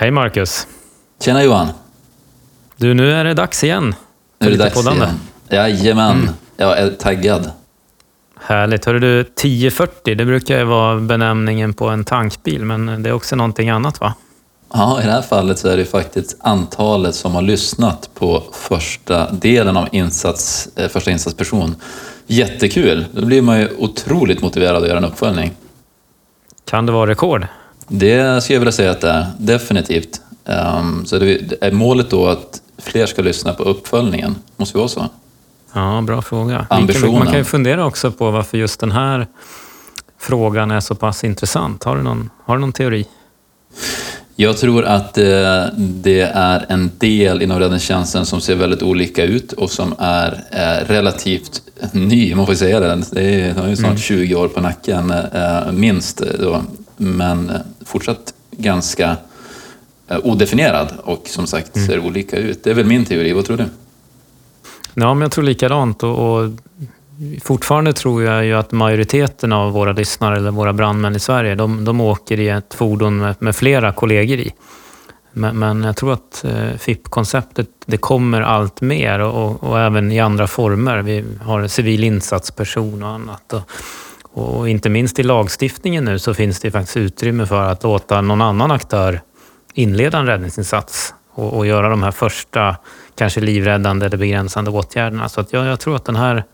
Hej Marcus! Tjena Johan! Du, nu är det dags igen. Nu är det dags poddande. igen. Jajamän, mm. jag är taggad. Härligt. Hörru du, 1040, det brukar ju vara benämningen på en tankbil, men det är också någonting annat va? Ja, i det här fallet så är det faktiskt antalet som har lyssnat på första delen av insats, eh, första insatsperson. Jättekul! Då blir man ju otroligt motiverad att göra en uppföljning. Kan det vara rekord? Det skulle jag vilja säga att det är, definitivt. Um, så det är målet då att fler ska lyssna på uppföljningen? Måste det vara så? Ja, bra fråga. Ambitionen. Man kan ju fundera också på varför just den här frågan är så pass intressant. Har du någon, har du någon teori? Jag tror att eh, det är en del inom räddningstjänsten som ser väldigt olika ut och som är eh, relativt ny, man får säga det. Det är, har ju snart mm. 20 år på nacken, eh, minst. Då. Men fortsatt ganska odefinierad och som sagt mm. ser olika ut. Det är väl min teori, vad tror du? Ja, men jag tror likadant. Och, och fortfarande tror jag ju att majoriteten av våra lyssnare, eller våra brandmän i Sverige, de, de åker i ett fordon med, med flera kollegor i. Men, men jag tror att eh, FIP-konceptet, det kommer allt mer och, och, även i andra former. Vi har civil insatsperson och annat. Och, och inte minst i lagstiftningen nu så finns det faktiskt utrymme för att låta någon annan aktör inleda en räddningsinsats och, och göra de här första, kanske livräddande eller begränsande åtgärderna. Så att jag, jag tror att den här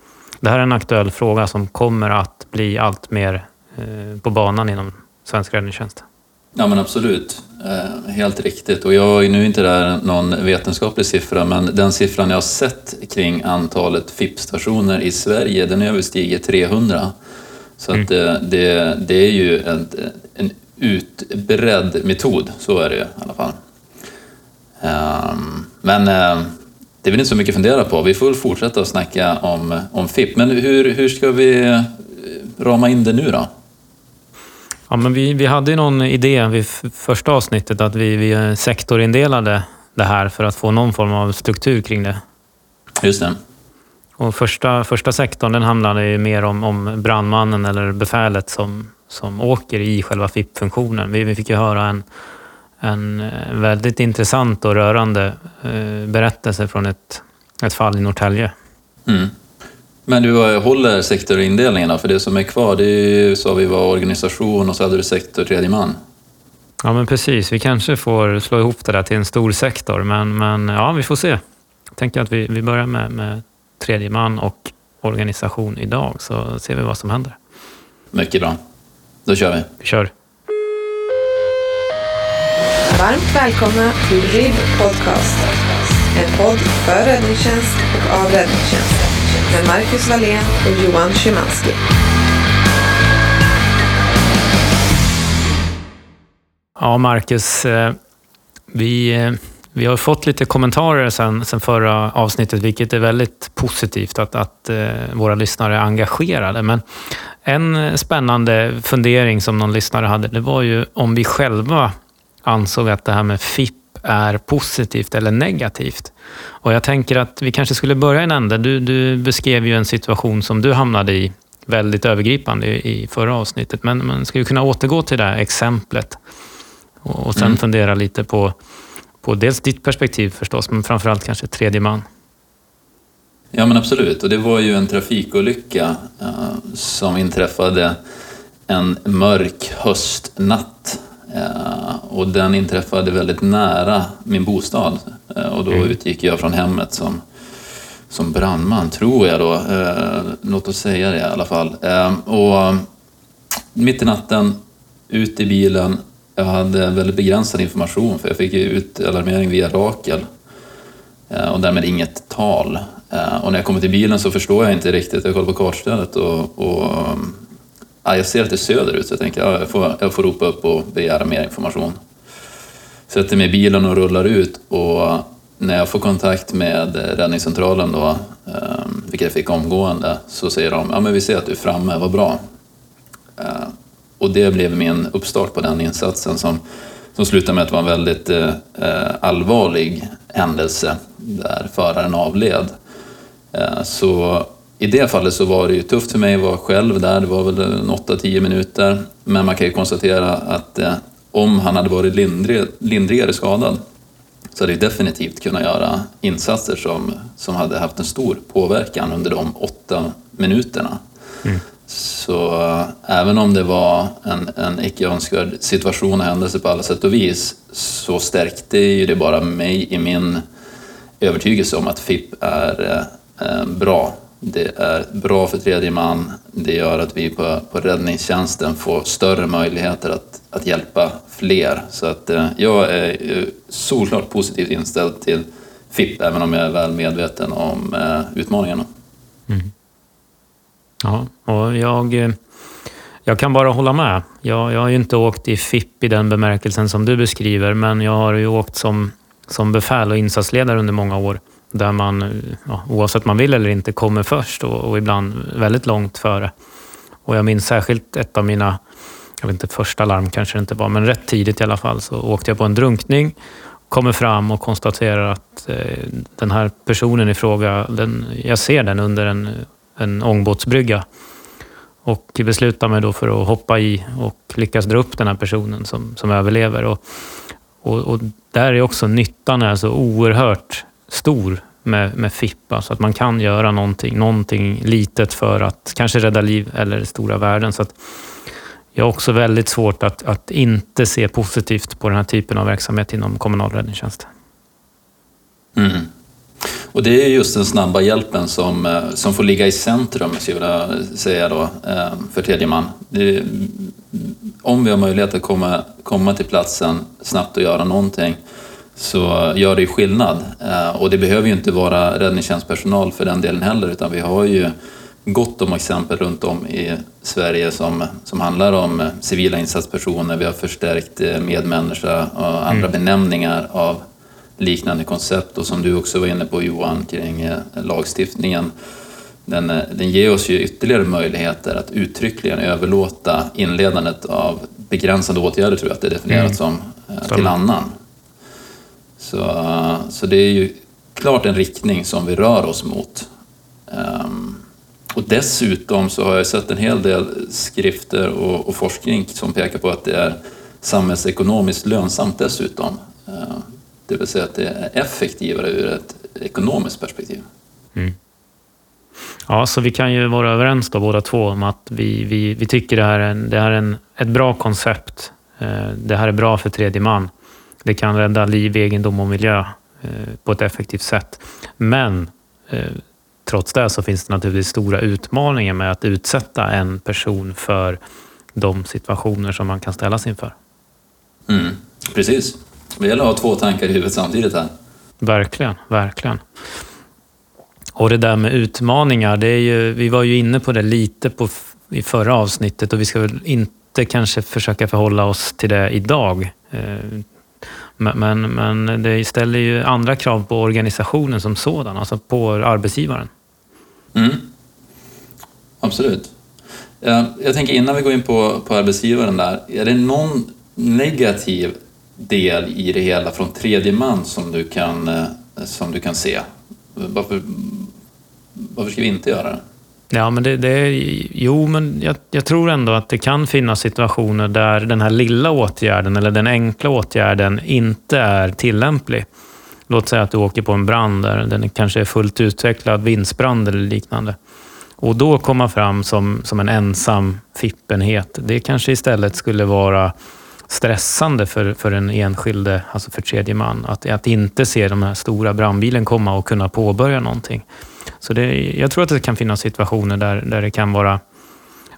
det här är en aktuell fråga som kommer att bli allt mer eh, på banan inom svensk räddningstjänst. Ja men absolut, eh, helt riktigt. Och jag är nu inte där någon vetenskaplig siffra, men den siffran jag har sett kring antalet FIP-stationer i Sverige, den överstiger 300. Så att det, det, det, är ju en, en utbredd metod, så är det ju i alla fall. Um, men uh, det är väl inte så mycket att fundera på. Vi får fortsätta att snacka om, om FIP. Men hur, hur ska vi eh, rama in det nu då? Ja, men vi, vi hade ju någon idé vid första avsnittet att vi, vi sektorindelade det här för att få någon form av struktur kring det. Just det. Och första, första sektorn den handlade ju mer om, om brandmannen eller befälet som, som åker i själva FIP-funktionen. Vi, vi fick ju höra en en eh, väldigt intressant och rörande eh, berättelse från ett, ett fall i Norrtälje. Mm. Men du håller sektorindelningen För det som är kvar, det är, sa vi var organisation och så hade du sektor tredje man. Ja, men precis. Vi kanske får slå ihop det där till en stor sektor, men, men ja, vi får se. Jag tänker att vi, vi börjar med, med tredje man och organisation idag, så ser vi vad som händer. Mycket bra. Då kör vi. Vi kör. Varmt välkomna till RIB Podcast. En podd för räddningstjänst och av räddningstjänst. Med Marcus Wallén och Johan Szymanski. Ja, Marcus. Eh, vi, eh, vi har fått lite kommentarer sen, sen förra avsnittet, vilket är väldigt positivt att, att eh, våra lyssnare är engagerade. Men en spännande fundering som någon lyssnare hade, det var ju om vi själva ansåg att det här med FIP är positivt eller negativt. Och jag tänker att vi kanske skulle börja i en ände. Du, du beskrev ju en situation som du hamnade i väldigt övergripande i förra avsnittet. Men, ska vi kunna återgå till det här exemplet och, och sen mm. fundera lite på, på dels ditt perspektiv förstås, men framförallt kanske tredje man. Ja men absolut, och det var ju en trafikolycka uh, som inträffade en mörk höstnatt Eh, och den inträffade väldigt nära min bostad. Eh, och då mm. utgick jag från hemmet som, som brandman, tror jag då. Eh, låt oss säga det i alla fall. och mitt i natten, ut i bilen. Jag hade väldigt begränsad information för jag fick ut alarmering via Rakel eh, och därmed inget tal. Eh, och när jag kommer till bilen så förstår jag inte riktigt, jag kollar på kartstödet och, och eh, ja, jag ser att det är söderut så jag tänker ja, jag, får, jag får ropa upp och begära mer information. Sätter mig i bilen och rullar ut och när jag får kontakt med räddningscentralen då, vilket jag fick omgående, så säger de ja men vi ser att du är framme, vad bra. Och det blev min uppstart på den insatsen som, som slutade med att det var en väldigt eh, eh, allvarlig händelse där föraren avled. Eh, så i det fallet så var det ju tufft för mig att vara själv där, det var väl 8-10 minuter. Men man kan ju konstatera att eh, om han hade varit lindrig, lindrigare skadad så hade vi definitivt kunnat göra insatser som, som hade haft en stor påverkan under de åtta minuterna. Mm. Så eh, även om det var en, en icke önskvärd situation och händelse på alla sätt och vis så stärkte ju det bara mig i min övertygelse om att FIP är eh, eh, bra. Det är bra för tredje man. Det gör att vi på, på räddningstjänsten får större möjligheter att, att hjälpa fler. Så att eh, jag är solklart positivt inställd till FIP, även om jag är väl medveten om eh, utmaningarna. Mm. Ja, och jag, eh, jag kan bara hålla med. Jag, jag har ju inte åkt i FIP i den bemärkelsen som du beskriver, men jag har ju åkt som, som befäl och insatsledare under många år där man, ja, oavsett man vill eller inte, kommer först och, och, ibland väldigt långt före. Och jag minns särskilt ett av mina, jag vet inte, första larm kanske det inte var, men rätt tidigt i alla fall så åkte jag på en drunkning, kommer fram och konstaterar att eh, den här personen i fråga, den, jag ser den under en en ångbåtsbrygga. Och beslutar mig då för att hoppa i och lyckas dra upp den här personen som, som överlever. Och, och, och där är också nyttan är så oerhört stor med, med FIP. Alltså att man kan göra någonting, någonting litet för att kanske rädda liv eller stora värden. Så att jag har också väldigt svårt att, att inte se positivt på den här typen av verksamhet inom kommunal räddningstjänst. Mm. Och det är just den snabba hjälpen som, eh, som får ligga i centrum, skulle jag säga då, eh, för tredje man. Det, om vi har möjlighet att komma, komma till platsen snabbt och göra någonting så gör det ju skillnad. Eh, och det behöver ju inte vara räddningstjänstpersonal för den delen heller, utan vi har ju gott om exempel runt om i Sverige som, som handlar om civila insatspersoner. Vi har förstärkt medmänniska och andra mm. benämningar av liknande koncept och som du också var inne på Johan kring eh, lagstiftningen. Den, eh, den ger oss ju ytterligare möjligheter att uttryckligen överlåta inledandet av begränsade åtgärder, tror jag att det är definierat mm. som, eh, till annan. Så, så det är ju klart en riktning som vi rör oss mot. Um, och dessutom så har jag sett en hel del skrifter och, och, forskning som pekar på att det är samhällsekonomiskt lönsamt dessutom. Uh, det vill säga att det är effektivare ur ett ekonomiskt perspektiv. Mm. Ja, så vi kan ju vara överens då båda två om att vi, vi, vi tycker det här är, en, det här är en, ett bra koncept. Eh, det här är bra för tredje man. Det kan rädda liv, egendom och miljö eh, på ett effektivt sätt. Men eh, trots det så finns det naturligtvis stora utmaningar med att utsätta en person för de situationer som man kan ställas inför. Mm, precis. Det gäller att ha två tankar i huvudet samtidigt här. Verkligen, verkligen. Och det där med utmaningar, det är ju, vi var ju inne på det lite på, i förra avsnittet och vi ska väl inte kanske försöka förhålla oss till det idag. Eh, men, men det ställer ju andra krav på organisationen som sådan, alltså på arbetsgivaren. Mm. Absolut. Jag tänker innan vi går in på, på arbetsgivaren där, är det någon negativ del i det hela från tredje man som du kan, eh, som du kan se? Varför, varför ska vi inte göra det? Ja, men det, det jo, men jag, jag, tror ändå att det kan finnas situationer där den här lilla åtgärden eller den enkla åtgärden inte är tillämplig. Låt säga att du åker på en brand där den kanske är fullt utvecklad, vindsbrand eller liknande. Och då komma fram som, som en ensam fippenhet, det kanske istället skulle vara stressande för, för den enskilde, alltså för tredje man, att, att inte se den här stora brandbilen komma och kunna påbörja någonting. Så det, jag tror att det kan finnas situationer där, där det kan vara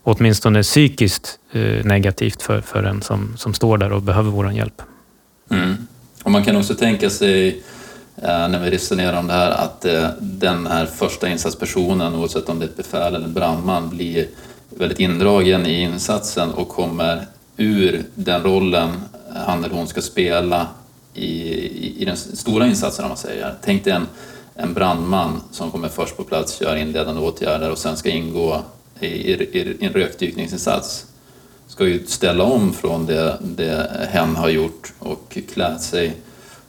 åtminstone psykiskt eh, negativt för, för en som, som står där och behöver vår hjälp. Mm. Och man kan också tänka sig eh, när vi resonerar om det här att eh, den här första insatspersonen, oavsett om det är ett befäl eller en brandman, blir väldigt indragen i insatsen och kommer ur den rollen han eller hon ska spela i, i, i den stora insatsen om man säger. Tänk dig en, en brandman som kommer först på plats, gör inledande åtgärder och sen ska ingå i, i, i en rökdykningsinsats. Ska ju ställa om från det, det hen har gjort och klä sig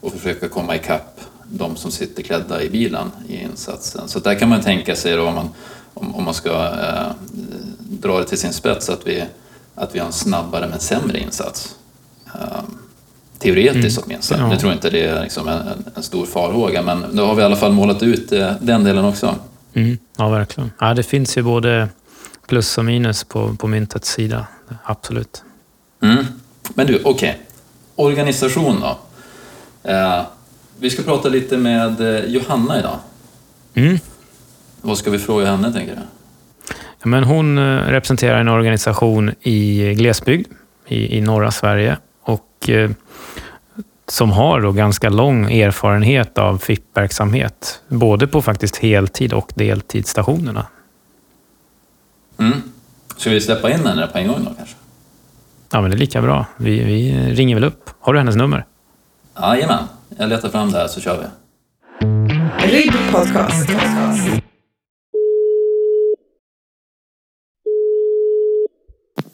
och försöka komma ikapp de som sitter klädda i bilen i insatsen. Så där kan man tänka sig då om man, om, om man ska eh, dra det till sin spets att vi att vi har en snabbare men sämre insats. eh, teoretiskt åtminstone. Ja. Nu tror jag inte det är liksom en, en stor farhåga, men då har vi i alla fall målat ut eh, den delen också. Mm. Ja, verkligen. Ja, det finns ju både plus och minus på, på myntets sida. Absolut. Mm. Men du, okej. Organisation då. Eh, vi ska prata lite med eh, Johanna idag. Mm. Vad ska vi fråga henne, tänker du? Men hon eh, representerar en organisation i glesbygd i, i norra Sverige och eh, som har då ganska lång erfarenhet av FIP-verksamhet. Både på faktiskt heltid och deltidsstationerna. Mm. Ska vi släppa in henne på en gång då kanske? Ja, men det är lika bra. Vi, vi ringer väl upp. Har du hennes nummer? Jajamän, jag letar fram det här så kör vi. Ribb Podcast.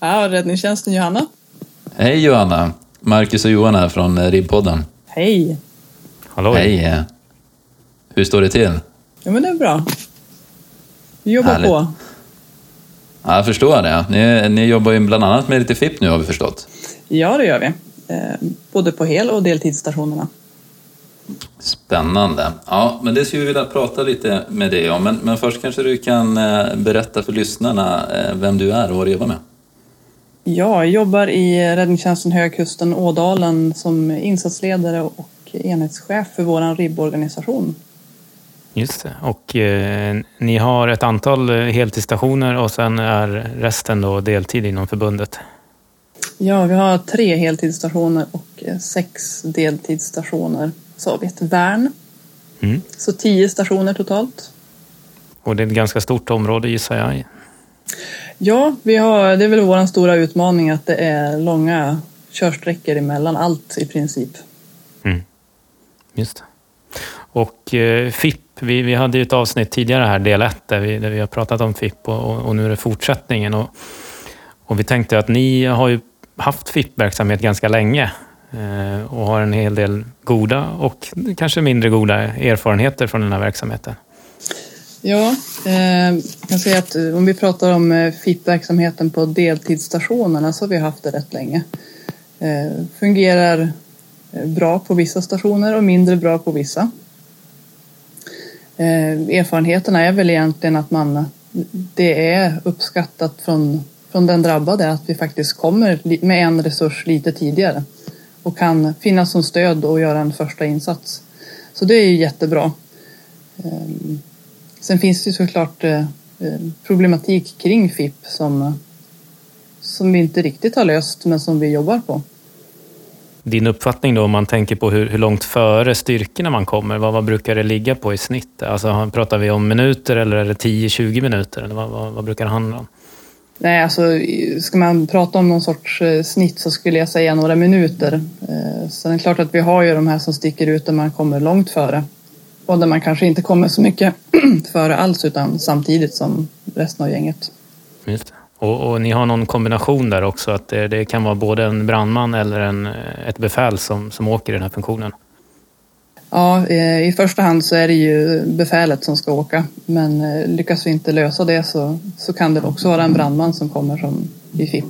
Ja, räddningstjänsten Johanna. Hej Johanna! Marcus och Johan här från eh, Ribbpodden. Hej. Hallå? Hej! Hur står det till? Ja, men det är bra. Vi jobbar Härligt. på. Ja, jag förstår det. Ni, ni jobbar ju bland annat med lite FIP nu har vi förstått. Ja, det gör vi. Eh, både på hel och deltidsstationerna. Spännande. Ja, men det skulle vi vilja prata lite med dig om. Men, men först kanske du kan eh, berätta för lyssnarna vem du är och vad du jobbar med. Ja, jag jobbar i räddningstjänsten Högkusten Ådalen som insatsledare och enhetschef för vår RIB-organisation. Just det. Och eh, ni har ett antal heltidsstationer och sen är resten då deltid inom förbundet. Ja, vi har tre heltidsstationer och eh, sex deltidsstationer. Så har vi ett värn. Mm. Så tio stationer totalt. Och det är ett ganska stort område gissar jag. Ja, vi har, det är väl vår stora utmaning att det är långa körsträckor emellan allt i princip. Mm. Just det. Och eh, FIP, vi, vi hade ju ett avsnitt tidigare här, del 1, där vi, där vi har pratat om FIP och, och, och nu är det fortsättningen. Och, och vi tänkte att ni har ju haft FIP-verksamhet ganska länge eh, och har en hel del goda och kanske mindre goda erfarenheter från den här verksamheten. Ja, eh, jag kan säga att eh, om vi pratar om eh, FIP-verksamheten på deltidsstationerna så har vi haft det rätt länge. Eh, fungerar eh, bra på vissa stationer och mindre bra på vissa. Eh, erfarenheterna är väl egentligen att man, det är uppskattat från, från den drabbade att vi faktiskt kommer med en resurs lite tidigare och kan finnas som stöd och göra en första insats. Så det är ju jättebra. Eh, Sen finns det ju såklart eh, eh, problematik kring FIP som, som vi inte riktigt har löst men som vi jobbar på. Din uppfattning då om man tänker på hur, hur långt före styrkorna man kommer, vad, vad brukar det ligga på i snitt? Alltså, pratar vi om minuter eller är det 10-20 minuter? Eller vad, vad, vad brukar det handla om? Nej, alltså ska man prata om någon sorts eh, snitt så skulle jag säga några minuter. Eh, Sen är det klart att vi har ju de här som sticker ut där man kommer långt före. Och där man kanske inte kommer så mycket före alls utan samtidigt som resten av gänget. Just. Och, och ni har någon kombination där också, att det, det kan vara både en brandman eller en, ett befäl som, som åker i den här funktionen. Ja, eh, i första hand så är det ju befälet som ska åka. Men eh, lyckas vi inte lösa det så, så kan det också vara en brandman som kommer som i FIP.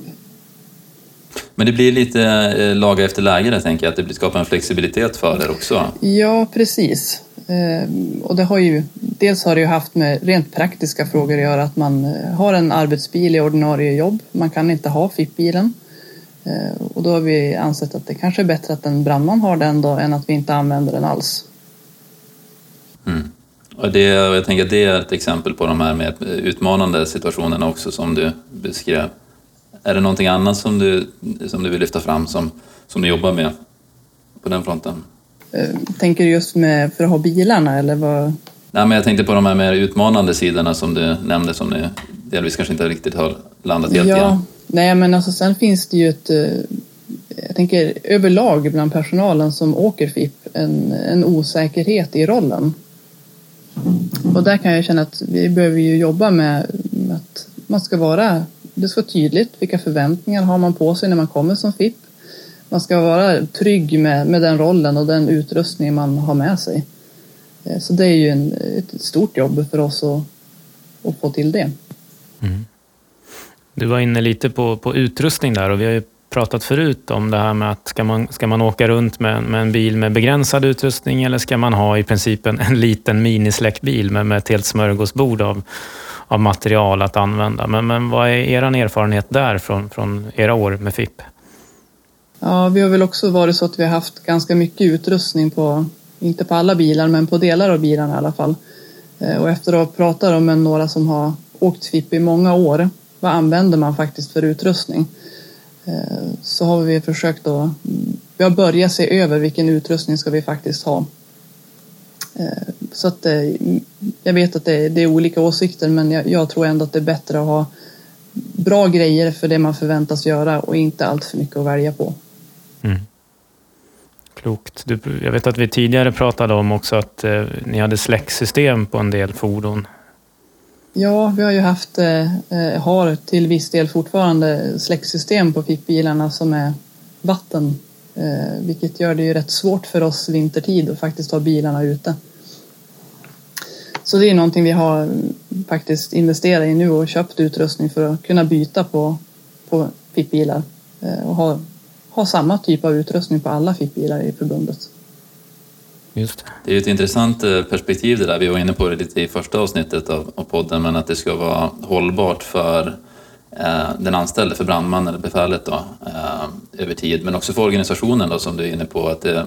Men det blir lite eh, laga efter läge där, tänker jag, att det skapar en flexibilitet för er också. Ja, precis. Ehm, och det har ju, dels har det ju haft med rent praktiska frågor att göra att man eh, har en arbetsbil i ordinarie jobb. Man kan inte ha FIP-bilen. Ehm, och då har vi ansett att det kanske är bättre att en brandman har den då än att vi inte använder den alls. Mm. Och det, och jag tänker att det är ett exempel på de här med utmanande situationerna också som du beskrev. Är det någonting annat som du, som du vill lyfta fram som, som du jobbar med på den fronten? Eh, Tänker du just med för att ha bilarna eller vad? Nej, men jag tänkte på de här mer utmanande sidorna som du nämnde som ni delvis kanske inte riktigt har landat helt ja, igen. nej men alltså sen finns det ju ett, eh, jag tänker överlag bland personalen som åker FIP, en, en osäkerhet i rollen. Och där kan jag känna att vi behöver ju jobba med, med att man ska vara, det ska vara tydligt vilka förväntningar har man på sig när man kommer som FIP. Man ska vara trygg med, med den rollen och den utrustning man har med sig. Eh, så det är ju en, ett stort jobb för oss att, att få till det. Mm. Du var inne lite på, på utrustning där och vi har ju pratat förut om det här med att ska man, ska man åka runt med, med en bil med begränsad utrustning eller ska man ha i princip en, en liten minisläckbil med, med ett helt smörgåsbord av, av material att använda. Men, men vad är er erfarenhet där från, från era år med FIP? Ja, vi har väl också varit så att vi har haft ganska mycket utrustning på, inte på alla bilar, men på delar av bilarna i alla fall. Eh, och efter att ha pratat med några som har åkt FIP i många år, vad använder man faktiskt för utrustning? Eh, så har vi försökt att, vi har börjat se över vilken utrustning ska vi faktiskt ha. Eh, så att jag vet att det är, det är olika åsikter men jag, jag, tror ändå att det är bättre att ha bra grejer för det man förväntas göra och inte allt för mycket att välja på. Mm. Klokt. Du, jag vet att vi tidigare pratade om också att eh, ni hade släcksystem på en del fordon. Ja, vi har ju haft, eh, eh har till viss del fortfarande släcksystem på fickbilarna som är vatten. Eh, vilket gör det ju rätt svårt för oss vintertid att faktiskt ha bilarna ute. Så det är någonting vi har mm, faktiskt investerat i nu och köpt utrustning för att kunna byta på, på fickbilar eh, och ha ha samma typ av utrustning på alla fickbilar i förbundet. Just det. är ett intressant eh, perspektiv det där. Vi var inne på det lite i första avsnittet av, av podden, men att det ska vara hållbart för eh, den anställde, för brandmannen eller befälet då, eh, över tid, men också för organisationen då, som du är inne på, att det,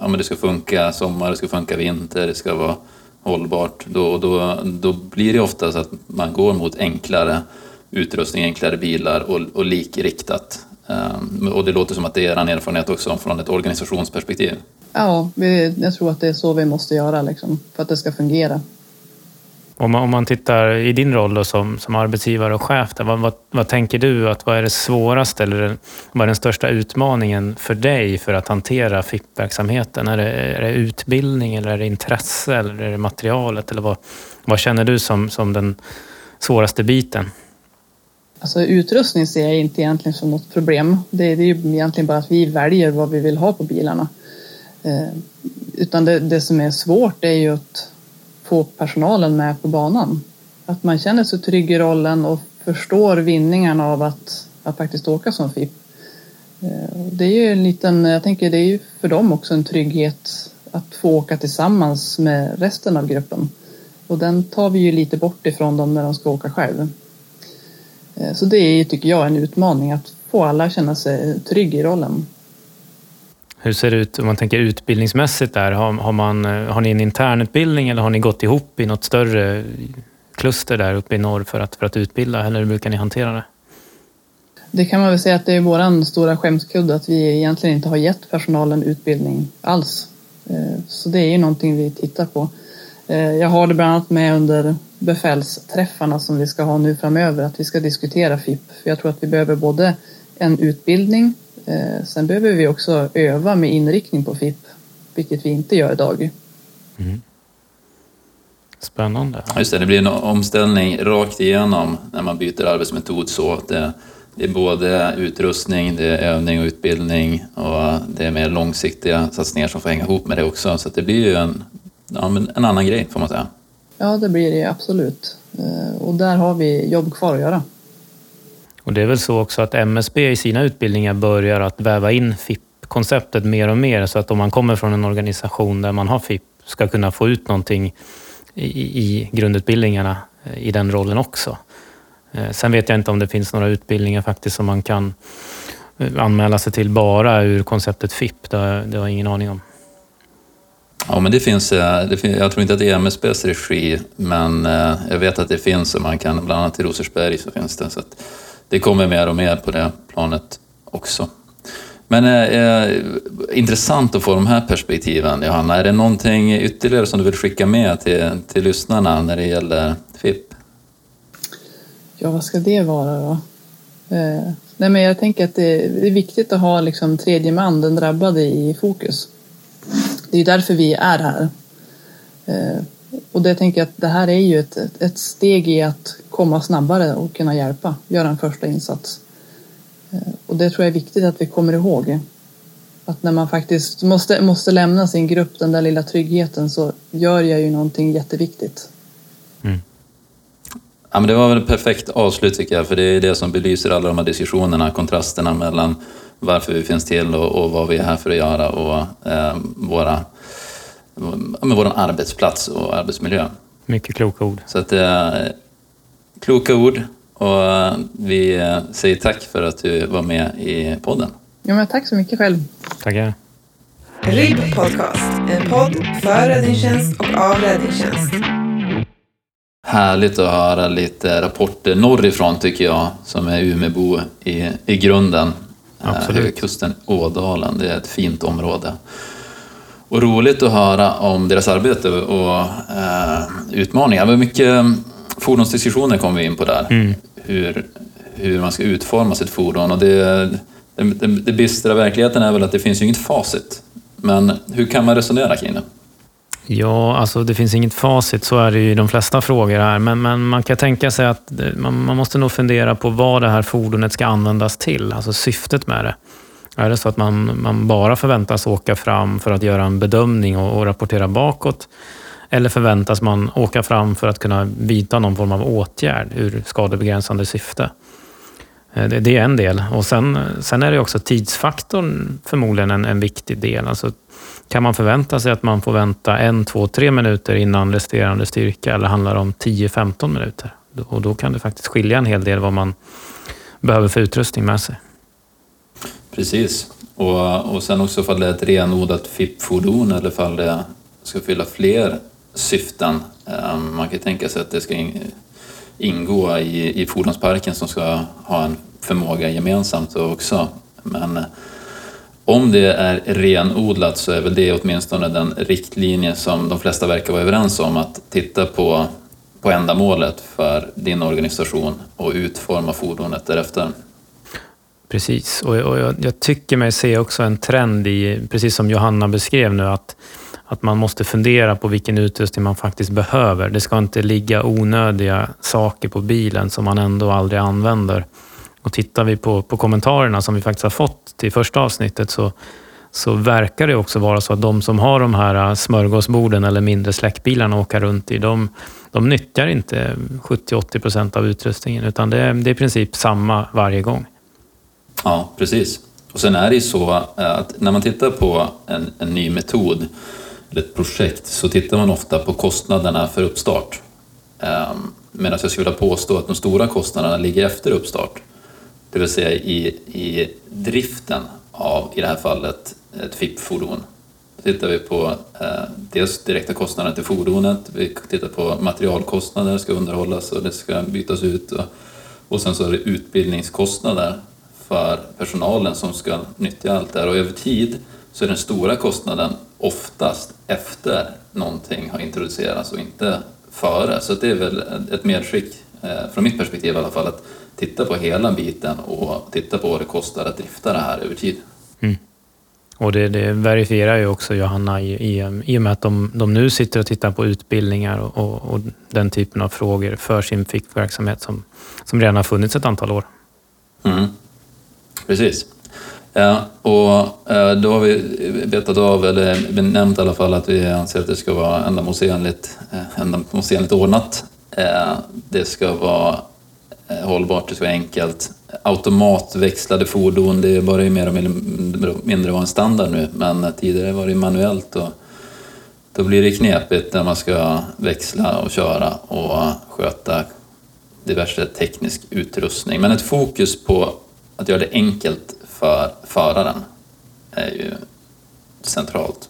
ja, men det ska funka sommar, det ska funka vinter, det ska vara hållbart. Då, då, då blir det ofta så att man går mot enklare utrustning, enklare bilar och, och likriktat. Ehm, och det låter som att det är er erfarenhet också från ett organisationsperspektiv. Ja, jag tror att det är så vi måste göra liksom, för att det ska fungera. Om man, om man tittar i din roll då som, som arbetsgivare och chef, där, vad, vad, vad, tänker du att vad är det svåraste eller vad är den största utmaningen för dig för att hantera FIP-verksamheten? Är det, är det utbildning eller är det intresse eller är det materialet? Eller vad, vad känner du som, som den svåraste biten? Alltså utrustning ser jag inte egentligen som något problem. Det, det är ju egentligen bara att vi väljer vad vi vill ha på bilarna. Eh, utan det, det, som är svårt är ju att få personalen med på banan. Att man känner sig trygg i rollen och förstår vinningarna av att, att faktiskt åka som FIP. Eh, det är ju en liten, jag tänker det är ju för dem också en trygghet att få åka tillsammans med resten av gruppen. Och den tar vi ju lite bort ifrån dem när de ska åka själv. Eh, så det är, tycker jag, en utmaning att få alla att känna sig trygg i rollen. Hur ser det ut om man tänker utbildningsmässigt där? Har, har, man, eh, har ni en internutbildning eller har ni gått ihop i något större kluster där uppe i norr för att, för att utbilda eller hur brukar ni hantera det? Det kan man väl säga att det är vår stora skämskudde att vi egentligen inte har gett personalen utbildning alls. Eh, så det är ju någonting vi tittar på. Jag har det bland annat med under befälsträffarna som vi ska ha nu framöver, att vi ska diskutera FIP. För jag tror att vi behöver både en utbildning, eh, sen behöver vi också öva med inriktning på FIP, vilket vi inte gör idag. Mm. Spännande. Just det, det blir en omställning rakt igenom när man byter arbetsmetod så att det, det är både utrustning, det är övning och utbildning och det är mer långsiktiga satsningar som får hänga ihop med det också. Så det blir ju en, ja, en annan grej får man säga. Ja, det blir det absolut. Eh, och där har vi jobb kvar att göra. Och det är väl så också att MSB i sina utbildningar börjar att väva in FIP-konceptet mer och mer så att om man kommer från en organisation där man har FIP ska kunna få ut någonting i, i grundutbildningarna eh, i den rollen också. Eh, sen vet jag inte om det finns några utbildningar faktiskt som man kan anmäla sig till bara ur konceptet FIP. Det har, det har jag ingen aning om. Ja, men det finns, eh, det finns, jag tror inte att det är MSBs regi, men eh, jag vet att det finns och man kan, bland annat i Rosersberg så finns det. Så det kommer mer och mer på det planet också. Men eh, eh, intressant att få de här perspektiven, Johanna. Är det någonting ytterligare som du vill skicka med till, till lyssnarna när det gäller FIP? Ja, vad ska det vara då? Eh, nej, men jag tänker att det, det är viktigt att ha liksom, tredje man, den drabbade, i fokus. Det är därför vi är här. Eh, och det tänker jag att det här är ju ett, ett steg i att komma snabbare och kunna hjälpa, göra en första insats. Eh, och det tror jag är viktigt att vi kommer ihåg. Att när man faktiskt måste, måste lämna sin grupp, den där lilla tryggheten, så gör jag ju någonting jätteviktigt. Mm. Ja, men det var väl ett perfekt avslut tycker jag, för det är det som belyser alla de här diskussionerna, kontrasterna mellan varför vi finns till och, och vad vi är här för att göra och eh, våra, med vår arbetsplats och arbetsmiljö. Mycket kloka ord. Så att, eh, kloka ord och eh, vi eh, säger tack för att du var med i podden. Ja, men tack så mycket själv. Tackar. RIB Podcast, en podd för räddningstjänst och av räddningstjänst. Härligt att höra lite rapporter norrifrån tycker jag, som är Umeåbo i, i grunden. Absolut. Högkusten, Ådalen, det är ett fint område. Och roligt att höra om deras arbete och eh, utmaningar. Men mycket fordonsdiskussioner kommer vi in på där. Mm. Hur, hur man ska utforma sitt fordon. Och det, det, det, det bistra verkligheten är väl att det finns ju inget facit. Men hur kan man resonera kring det? Ja, alltså det finns inget facit, så är det ju i de flesta frågor här. Men, men man kan tänka sig att eh, man, man måste nog fundera på vad det här fordonet ska användas till, alltså syftet med det. Är det så att man, man bara förväntas åka fram för att göra en bedömning och, och rapportera bakåt? Eller förväntas man åka fram för att kunna vidta någon form av åtgärd ur skadebegränsande syfte? Eh, det, det är en del. Och sen, sen är det också tidsfaktorn förmodligen en, en viktig del. Alltså, kan man förvänta sig att man får vänta en, två, tre minuter innan resterande styrka eller handlar det om 10-15 minuter? Och då kan det faktiskt skilja en hel del vad man behöver för utrustning med sig. Precis. Och, och sen också ifall det är ett renodlat FIP-fordon eller ifall det ska fylla fler syften. Eh, man kan tänka sig att det ska in, ingå i, i fordonsparken som ska ha en förmåga gemensamt också. Men eh, om det är renodlat så är väl det åtminstone den riktlinje som de flesta verkar vara överens om, att titta på, på ändamålet för din organisation och utforma fordonet därefter. Precis, och, och jag, jag, tycker mig se också en trend i, precis som Johanna beskrev nu, att, att man måste fundera på vilken utrustning man faktiskt behöver. Det ska inte ligga onödiga saker på bilen som man ändå aldrig använder. Och tittar vi på, på kommentarerna som vi faktiskt har fått till första avsnittet så, så verkar det också vara så att de som har de här äh, smörgåsborden eller mindre släckbilarna att åka runt i, de, de nyttjar inte 70-80 procent av utrustningen utan det, det är i princip samma varje gång. Ja, precis. Och sen är det ju så äh, att när man tittar på en, en ny metod eller ett projekt så tittar man ofta på kostnaderna för uppstart. Ehm, medan jag skulle vilja påstå att de stora kostnaderna ligger efter uppstart. Det vill säga i, i driften av, i det här fallet, ett FIP-fordon. Då tittar vi på eh, dels direkta kostnader till fordonet, vi tittar på materialkostnader, det ska underhållas och det ska bytas ut. Och, och sen så är det utbildningskostnader för personalen som ska nyttja allt det här och över tid så är den stora kostnaden oftast efter någonting har introducerats och inte före. Så det är väl ett medskick, eh, från mitt perspektiv i alla fall, att titta på hela biten och titta på vad det kostar att drifta det här över tid. Mm. Och det, det, verifierar ju också Johanna i, i, i och med att de, de nu sitter och tittar på utbildningar och, och, och den typen av frågor för sin fickverksamhet som, som redan har funnits ett antal år. Mm. Precis. Ja, och eh, då har vi betat av, eller nämnt i alla fall, att vi anser att det ska vara ändamålsenligt, eh, ändamålsenligt ordnat. Eh, det ska vara hållbart, det ska vara enkelt. Automatväxlade fordon, det börjar ju mer och mindre vara en standard nu, men tidigare var det manuellt och då blir det knepigt när man ska växla och köra och sköta diverse teknisk utrustning. Men ett fokus på att göra det enkelt för föraren är ju centralt.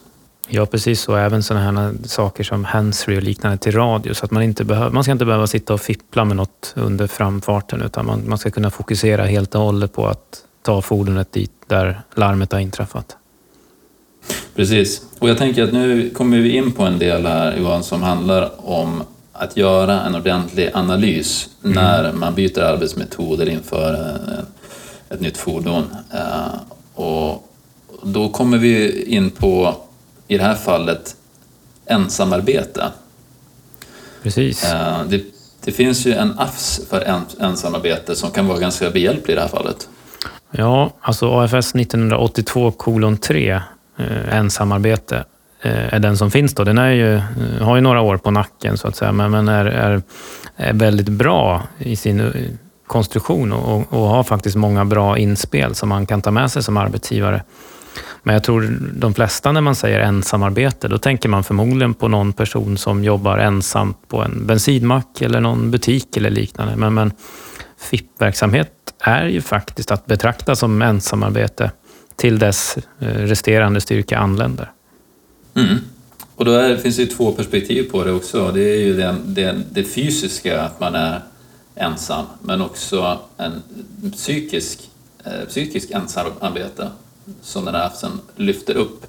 Ja, precis så. Även sådana här saker som handsfree och liknande till radio. Så att man, inte behöver, man ska inte behöva sitta och fippla med något under framfarten utan man, man ska kunna fokusera helt och hållet på att ta fordonet dit där larmet har inträffat. Precis. Och jag tänker att nu kommer vi in på en del här Johan som handlar om att göra en ordentlig analys mm. när man byter arbetsmetoder inför ett nytt fordon. Eh, och då kommer vi in på, i det här fallet, ensamarbete. Precis. Eh, det, det finns ju en AFS för ensamarbete som kan vara ganska behjälplig i det här fallet. Ja, alltså AFS 1982 kolon 3, eh, ensamarbete, är den som finns då. Den är ju, har ju några år på nacken så att säga, men, är, är, är väldigt bra i sin konstruktion och, och har faktiskt många bra inspel som man kan ta med sig som arbetsgivare. Men jag tror de flesta när man säger ensamarbete, då tänker man förmodligen på någon person som jobbar ensamt på en bensinmack eller någon butik eller liknande. Men, men FIP-verksamhet är ju faktiskt att betrakta som ensamarbete till dess eh, resterande styrka anländer. Mm. Och då är, finns det ju två perspektiv på det också. Det är ju det, det, det fysiska, att man är ensam, men också en psykisk, eh, psykisk ensamarbete som den här AFSen lyfter upp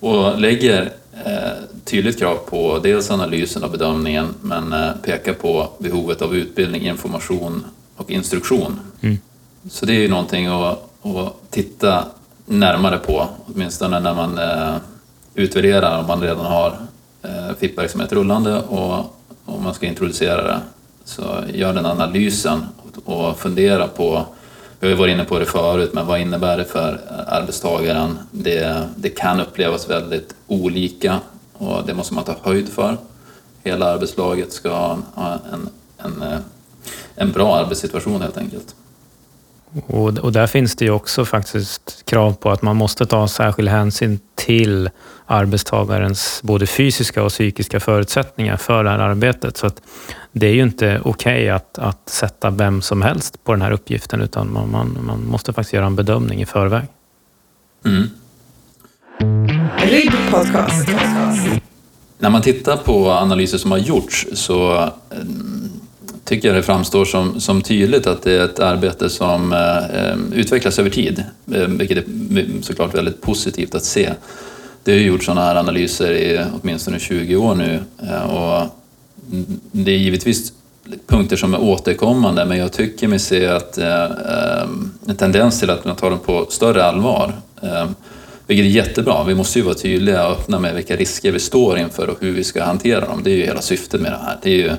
och lägger eh, tydligt krav på dels analysen och bedömningen men eh, pekar på behovet av utbildning, information och instruktion. Mm. Så det är ju någonting att, att titta närmare på, åtminstone när man eh, utvärderar om man redan har eh, FIP-verksamhet rullande och om man ska introducera det. Så gör den analysen och fundera på vi har ju varit inne på det förut, men vad innebär det för arbetstagaren? Det, det kan upplevas väldigt olika och det måste man ta höjd för. Hela arbetslaget ska ha en, en, en bra arbetssituation helt enkelt. Och, och, där finns det ju också faktiskt krav på att man måste ta särskild hänsyn till arbetstagarens både fysiska och psykiska förutsättningar för det här arbetet. Så att det är ju inte okej okay att, att sätta vem som helst på den här uppgiften utan man, man, man måste faktiskt göra en bedömning i förväg. Mm. Podcast. När man tittar på analyser som har gjorts så tycker jag det framstår som, som tydligt att det är ett arbete som eh, eh utvecklas över tid, eh, vilket är såklart väldigt positivt att se. Det har gjorts sådana här analyser i åtminstone 20 år nu eh, och det är givetvis punkter som är återkommande men jag tycker mig se att eh, eh, en tendens till att man tar dem på större allvar. Eh, vilket är jättebra. Vi måste ju vara tydliga och öppna med vilka risker vi står inför och hur vi ska hantera dem. Det är ju hela syftet med det här. Det är ju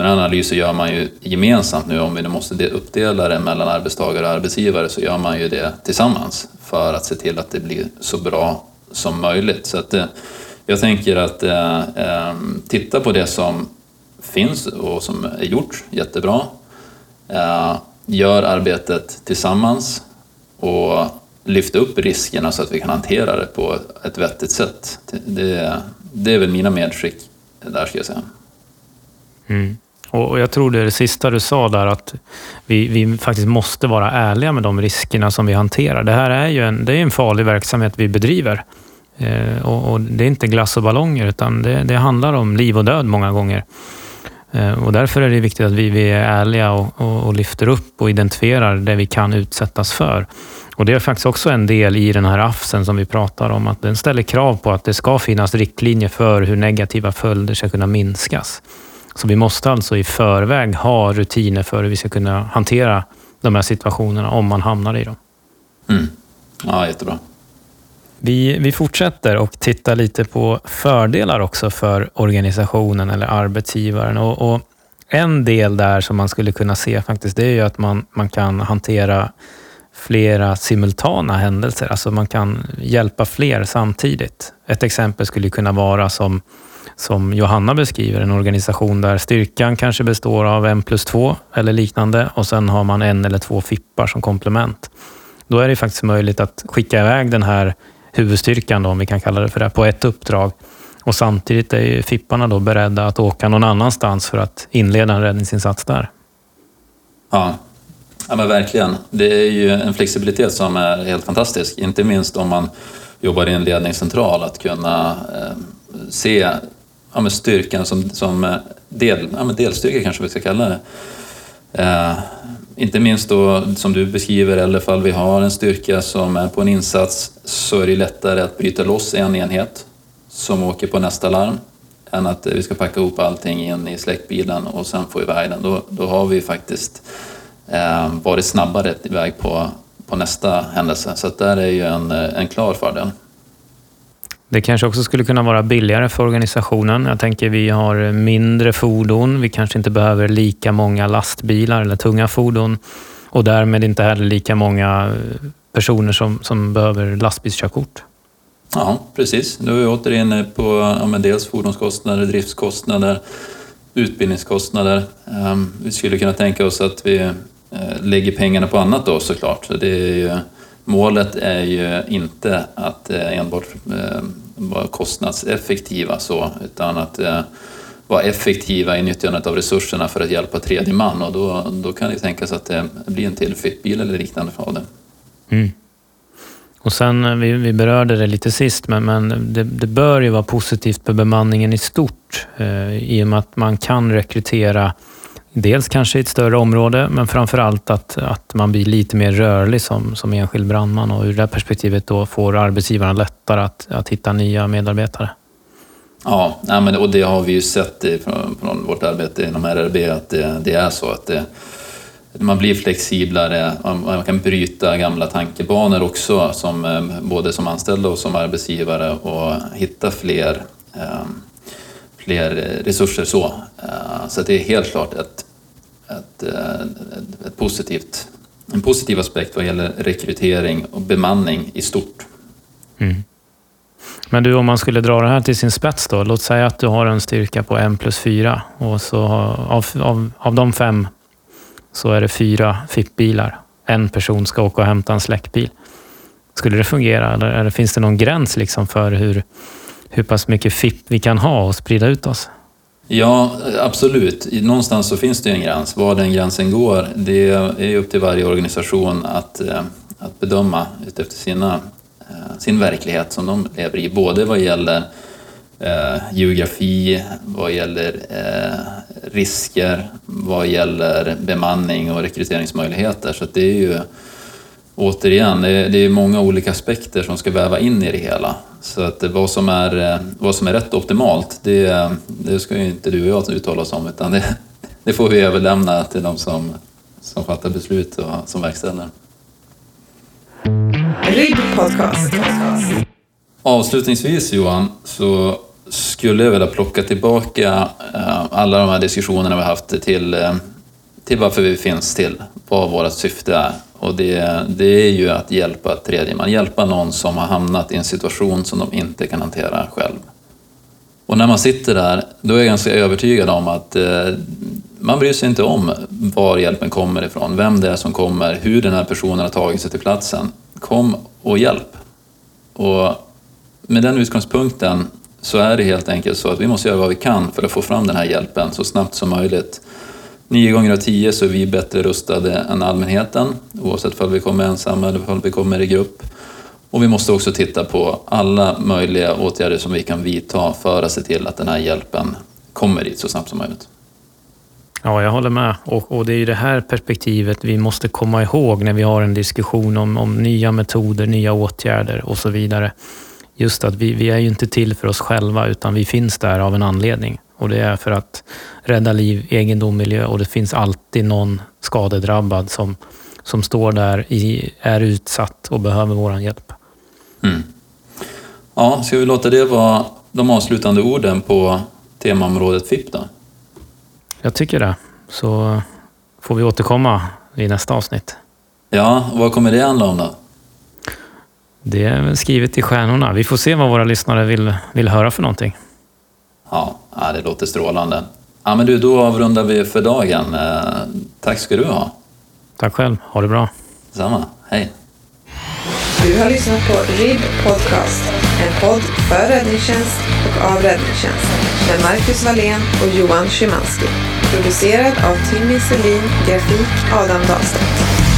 den här analysen gör man ju gemensamt nu, om vi nu måste uppdela det mellan arbetstagare och arbetsgivare så gör man ju det tillsammans för att se till att det blir så bra som möjligt. Så att, eh, jag tänker att eh, ehm, titta på det som finns och som är gjort jättebra. Eh, gör arbetet tillsammans och lyft upp riskerna så att vi kan hantera det på ett vettigt sätt. Det, det är väl mina medskick där ska jag säga. Mm. Och jag tror det är det sista du sa där, att vi, vi faktiskt måste vara ärliga med de riskerna som vi hanterar. Det här är ju en, det är en farlig verksamhet vi bedriver. Eh, och, och, det är inte glass och ballonger, utan det, det handlar om liv och död många gånger. Eh, och därför är det viktigt att vi, vi är ärliga och, och, och, lyfter upp och identifierar det vi kan utsättas för. Och Det är faktiskt också en del i den här AFSen som vi pratar om, att den ställer krav på att det ska finnas riktlinjer för hur negativa följder ska kunna minskas. Så vi måste alltså i förväg ha rutiner för hur vi ska kunna hantera de här situationerna om man hamnar i dem. Mm. Ja, jättebra. Vi, vi fortsätter och tittar lite på fördelar också för organisationen eller arbetsgivaren. Och, och, en del där som man skulle kunna se faktiskt, det är ju att man, man kan hantera flera simultana händelser. Alltså man kan hjälpa fler samtidigt. Ett exempel skulle kunna vara som som Johanna beskriver, en organisation där styrkan kanske består av en plus två eller liknande och sen har man en eller två fippar som komplement. Då är det faktiskt möjligt att skicka iväg den här huvudstyrkan, då, om vi kan kalla det för det, på ett uppdrag. Och samtidigt är fipparna då beredda att åka någon annanstans för att inleda en räddningsinsats där. Ja, ja men verkligen. Det är ju en flexibilitet som är helt fantastisk, inte minst om man jobbar i en ledningscentral, att kunna eh, se ja, men styrkan som, som eh, del, ja, men delstyrka kanske vi ska kalla det. Eh, inte minst då som du beskriver, eller ifall vi har en styrka som är på en insats så är det lättare att bryta loss en enhet som åker på nästa larm än att eh, vi ska packa ihop allting in i släktbilen och sen få iväg den. Då, då har vi faktiskt eh, varit snabbare iväg på, på nästa händelse. Så där är ju en, eh, en klar fördel. Det kanske också skulle kunna vara billigare för organisationen. Jag tänker vi har mindre fordon. Vi kanske inte behöver lika många lastbilar eller tunga fordon och därmed inte heller lika många eh, personer som, som behöver lastbilskörkort. Ja, precis. Nu är vi åter inne eh, på ja, dels fordonskostnader, driftskostnader, utbildningskostnader. Ehm, vi skulle kunna tänka oss att vi eh, lägger pengarna på annat då såklart. Så det är ju, målet är ju inte att enbart vara kostnadseffektiva så, utan att eh, vara effektiva i nyttjandet av resurserna för att hjälpa tredje man och då, då kan det tänkas att det blir en till flyttbil eller liknande av det. Mm. Och sen, eh, vi, vi berörde det lite sist, men, men det, det, bör ju vara positivt för bemanningen i stort eh, i och med att man kan rekrytera Dels kanske i ett större område, men framför allt att, att man blir lite mer rörlig som, som enskild brandman och ur det perspektivet då får arbetsgivarna lättare att, att hitta nya medarbetare. Ja, men, och det har vi ju sett från, från vårt arbete inom RRB att det, det är så att det, man blir flexiblare, man kan bryta gamla tankebanor också, som, eh, både som anställd och som arbetsgivare och hitta fler, eh, fler resurser så. Eh, så det är helt klart ett, Eh, ett, ett positivt, en positiv aspekt vad gäller rekrytering och bemanning i stort. Mm. Men du, om man skulle dra det här till sin spets då. Låt säga att du har en styrka på en plus fyra och så av, av, av de fem så är det fyra FIP-bilar. En person ska åka och hämta en släckbil. Skulle det fungera eller, eller finns det någon gräns liksom för hur, hur pass mycket FIP vi kan ha och sprida ut oss? Ja, absolut. Någonstans så finns det en gräns. Var den gränsen går, det är upp till varje organisation att, eh, att bedöma utefter sina, eh, sin verklighet som de lever i. Både vad gäller eh, geografi, vad gäller eh, risker, vad gäller bemanning och rekryteringsmöjligheter. Så det är ju återigen, det är, många olika aspekter som ska väva in i det hela. Så att vad som är, eh, vad som är rätt optimalt, det, det ska ju inte du och jag uttala oss om, utan det, det får vi överlämna till de som, som fattar beslut och som verkställer. Avslutningsvis Johan, så skulle jag vilja plocka tillbaka eh, alla de här diskussionerna vi haft till, eh, till varför vi finns till, vad vårt syfte är. Och det, det är ju att hjälpa tredje man, hjälpa någon som har hamnat i en situation som de inte kan hantera själv. Och när man sitter där, då är jag ganska övertygad om att eh, man bryr sig inte om var hjälpen kommer ifrån, vem det är som kommer, hur den här personen har tagit sig till platsen. Kom och hjälp. Och med den utgångspunkten så är det helt enkelt så att vi måste göra vad vi kan för att få fram den här hjälpen så snabbt som möjligt. Nio gånger av tio så är vi bättre rustade än allmänheten, oavsett om vi kommer ensamma eller om vi kommer i grupp. Och vi måste också titta på alla möjliga åtgärder som vi kan vidta för att se till att den här hjälpen kommer dit så snabbt som möjligt. Ja, jag håller med. Och, och, det är ju det här perspektivet vi måste komma ihåg när vi har en diskussion om, om nya metoder, nya åtgärder och så vidare just att vi, vi är ju inte till för oss själva utan vi finns där av en anledning. Och det är för att rädda liv, egendom, miljö och det finns alltid någon skadedrabbad som, som står där, i, är utsatt och behöver vår hjälp. Mm. Ja, ska vi låta det vara de avslutande orden på temaområdet FIP då? Jag tycker det. Så får vi återkomma i nästa avsnitt. Ja, vad kommer det handla om då? Det är skrivet i stjärnorna. Vi får se vad våra lyssnare vill, vill höra för någonting. Ja, det låter strålande. Ja, men du, då avrundar vi för dagen. Eh, tack ska du ha. Tack själv. Ha det bra. Detsamma. Hej. Du har lyssnat på RIB Podcast, en podd för räddningstjänst och av räddningstjänst med Marcus Wallén och Johan Szymanski. Producerad av Timmy Selin, grafik Adam Dahlstedt.